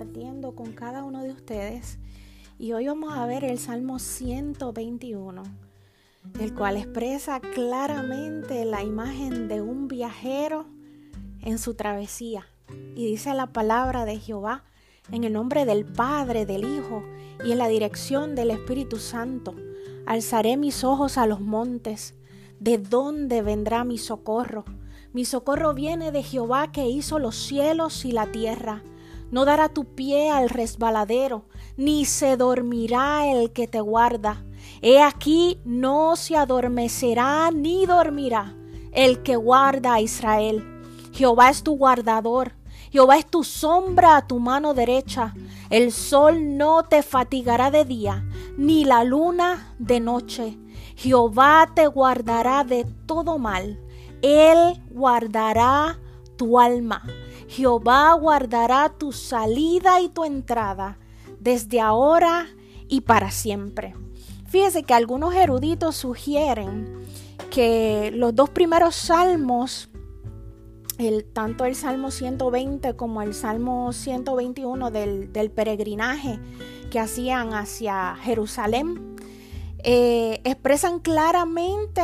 compartiendo con cada uno de ustedes y hoy vamos a ver el Salmo 121, el cual expresa claramente la imagen de un viajero en su travesía. Y dice la palabra de Jehová en el nombre del Padre, del Hijo y en la dirección del Espíritu Santo. Alzaré mis ojos a los montes. ¿De dónde vendrá mi socorro? Mi socorro viene de Jehová que hizo los cielos y la tierra. No dará tu pie al resbaladero, ni se dormirá el que te guarda. He aquí no se adormecerá ni dormirá el que guarda a Israel. Jehová es tu guardador. Jehová es tu sombra a tu mano derecha. El sol no te fatigará de día, ni la luna de noche. Jehová te guardará de todo mal. Él guardará tu alma. Jehová guardará tu salida y tu entrada desde ahora y para siempre. Fíjese que algunos eruditos sugieren que los dos primeros salmos, el, tanto el Salmo 120 como el Salmo 121 del, peregrinaje que hacían hacia Jerusalén, eh, expresan claramente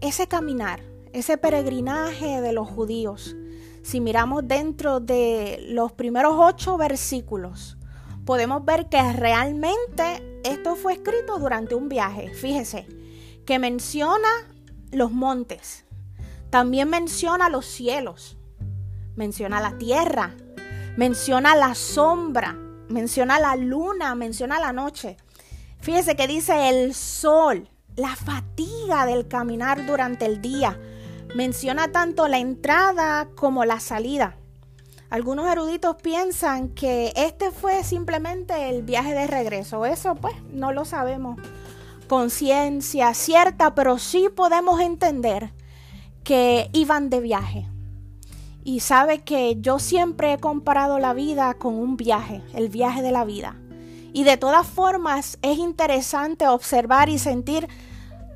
ese caminar, ese peregrinaje de los judíos. Si miramos dentro de los primeros ocho versículos, podemos ver que realmente esto fue escrito durante un viaje. Fíjese, que menciona los montes, también menciona los cielos, menciona la tierra, menciona la sombra, menciona la luna, menciona la noche. Fíjese que dice el sol, la fatiga del caminar durante el día, menciona tanto la entrada como la salida. Algunos eruditos piensan que este fue simplemente el viaje de regreso. Eso pues no lo sabemos con ciencia cierta, pero sí podemos entender que iban de viaje. Y sabe que yo siempre he comparado la vida con un viaje, el viaje de la vida. Y de todas formas es interesante observar y sentir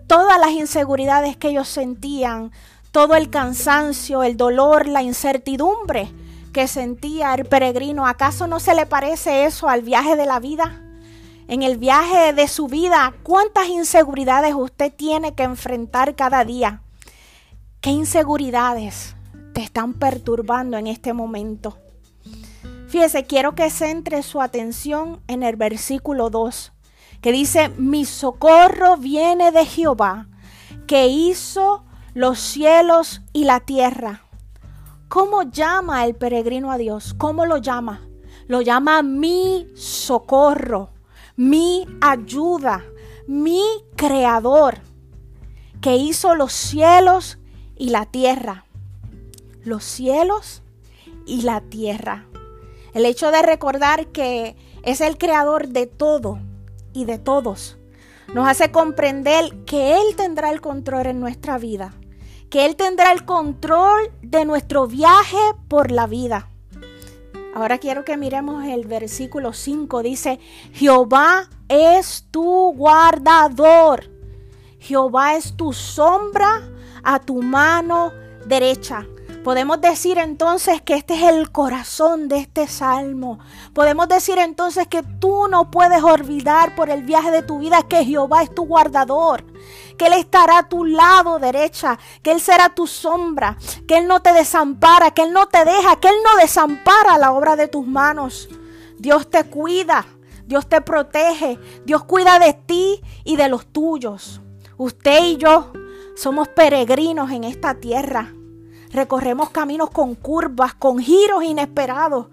todas las inseguridades que ellos sentían, todo el cansancio, el dolor, la incertidumbre que sentía el peregrino. ¿Acaso no se le parece eso al viaje de la vida? En el viaje de su vida, ¿cuántas inseguridades usted tiene que enfrentar cada día? ¿Qué inseguridades te están perturbando en este momento? Fíjese, quiero que centre su atención en el versículo 2, que dice, mi socorro viene de Jehová, que hizo los cielos y la tierra. ¿Cómo llama el peregrino a Dios? ¿Cómo lo llama? Lo llama mi socorro, mi ayuda, mi creador, que hizo los cielos y la tierra. Los cielos y la tierra. El hecho de recordar que es el creador de todo y de todos nos hace comprender que Él tendrá el control en nuestra vida que Él tendrá el control de nuestro viaje por la vida. Ahora quiero que miremos el versículo 5. Dice, Jehová es tu guardador. Jehová es tu sombra a tu mano derecha. Podemos decir entonces que este es el corazón de este salmo. Podemos decir entonces que tú no puedes olvidar por el viaje de tu vida que Jehová es tu guardador, que Él estará a tu lado derecha, que Él será tu sombra, que Él no te desampara, que Él no te deja, que Él no desampara la obra de tus manos. Dios te cuida, Dios te protege, Dios cuida de ti y de los tuyos. Usted y yo somos peregrinos en esta tierra. Recorremos caminos con curvas, con giros inesperados,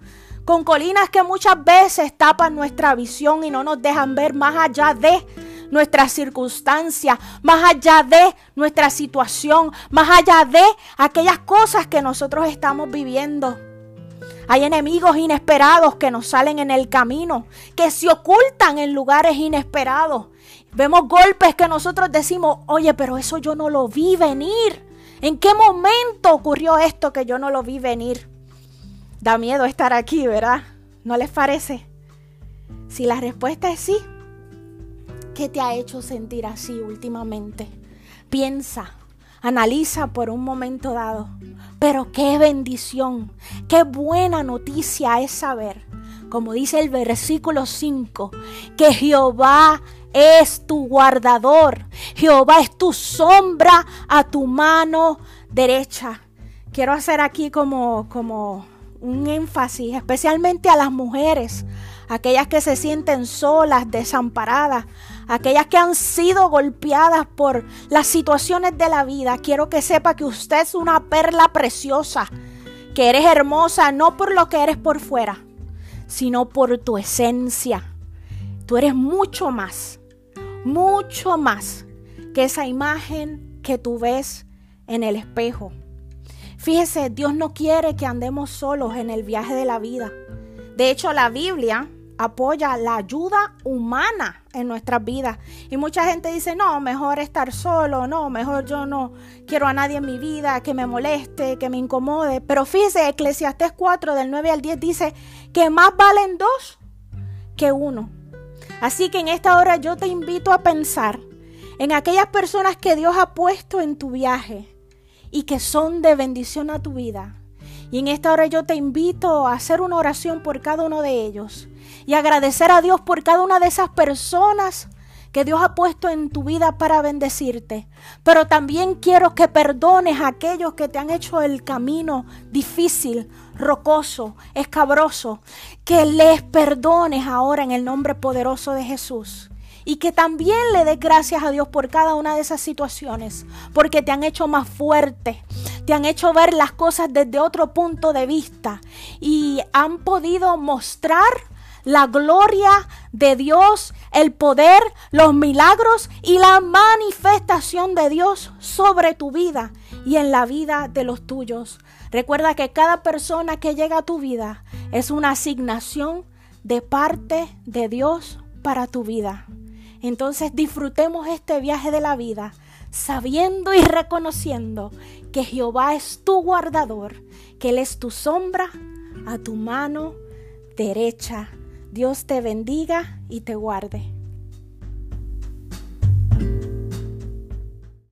con colinas que muchas veces tapan nuestra visión y no nos dejan ver más allá de nuestras circunstancias, más allá de nuestra situación, más allá de aquellas cosas que nosotros estamos viviendo. Hay enemigos inesperados que nos salen en el camino, que se ocultan en lugares inesperados. Vemos golpes que nosotros decimos, oye, pero eso yo no lo vi venir. ¿En qué momento ocurrió esto que yo no lo vi venir? Da miedo estar aquí, ¿verdad? ¿No les parece? Si la respuesta es sí, ¿qué te ha hecho sentir así últimamente? Piensa, analiza por un momento dado. Pero qué bendición, qué buena noticia es saber como dice el versículo 5, que Jehová es tu guardador, Jehová es tu sombra a tu mano derecha. Quiero hacer aquí como, como un énfasis, especialmente a las mujeres, aquellas que se sienten solas, desamparadas, aquellas que han sido golpeadas por las situaciones de la vida. Quiero que sepa que usted es una perla preciosa, que eres hermosa no por lo que eres por fuera, sino por tu esencia. Tú eres mucho más, mucho más que esa imagen que tú ves en el espejo. Fíjese, Dios no quiere que andemos solos en el viaje de la vida. De hecho, la Biblia apoya la ayuda humana en nuestras vidas. Y mucha gente dice, no, mejor estar solo, no, mejor yo no quiero a nadie en mi vida que me moleste, que me incomode. Pero fíjese, Eclesiastés 4 del 9 al 10 dice que más valen dos que uno. Así que en esta hora yo te invito a pensar en aquellas personas que Dios ha puesto en tu viaje y que son de bendición a tu vida. Y en esta hora yo te invito a hacer una oración por cada uno de ellos y agradecer a Dios por cada una de esas personas que Dios ha puesto en tu vida para bendecirte. Pero también quiero que perdones a aquellos que te han hecho el camino difícil, rocoso, escabroso. Que les perdones ahora en el nombre poderoso de Jesús. Y que también le des gracias a Dios por cada una de esas situaciones, porque te han hecho más fuerte, te han hecho ver las cosas desde otro punto de vista y han podido mostrar la gloria de Dios, el poder, los milagros y la manifestación de Dios sobre tu vida y en la vida de los tuyos. Recuerda que cada persona que llega a tu vida es una asignación de parte de Dios para tu vida. Entonces disfrutemos este viaje de la vida sabiendo y reconociendo que Jehová es tu guardador, que Él es tu sombra a tu mano derecha. Dios te bendiga y te guarde.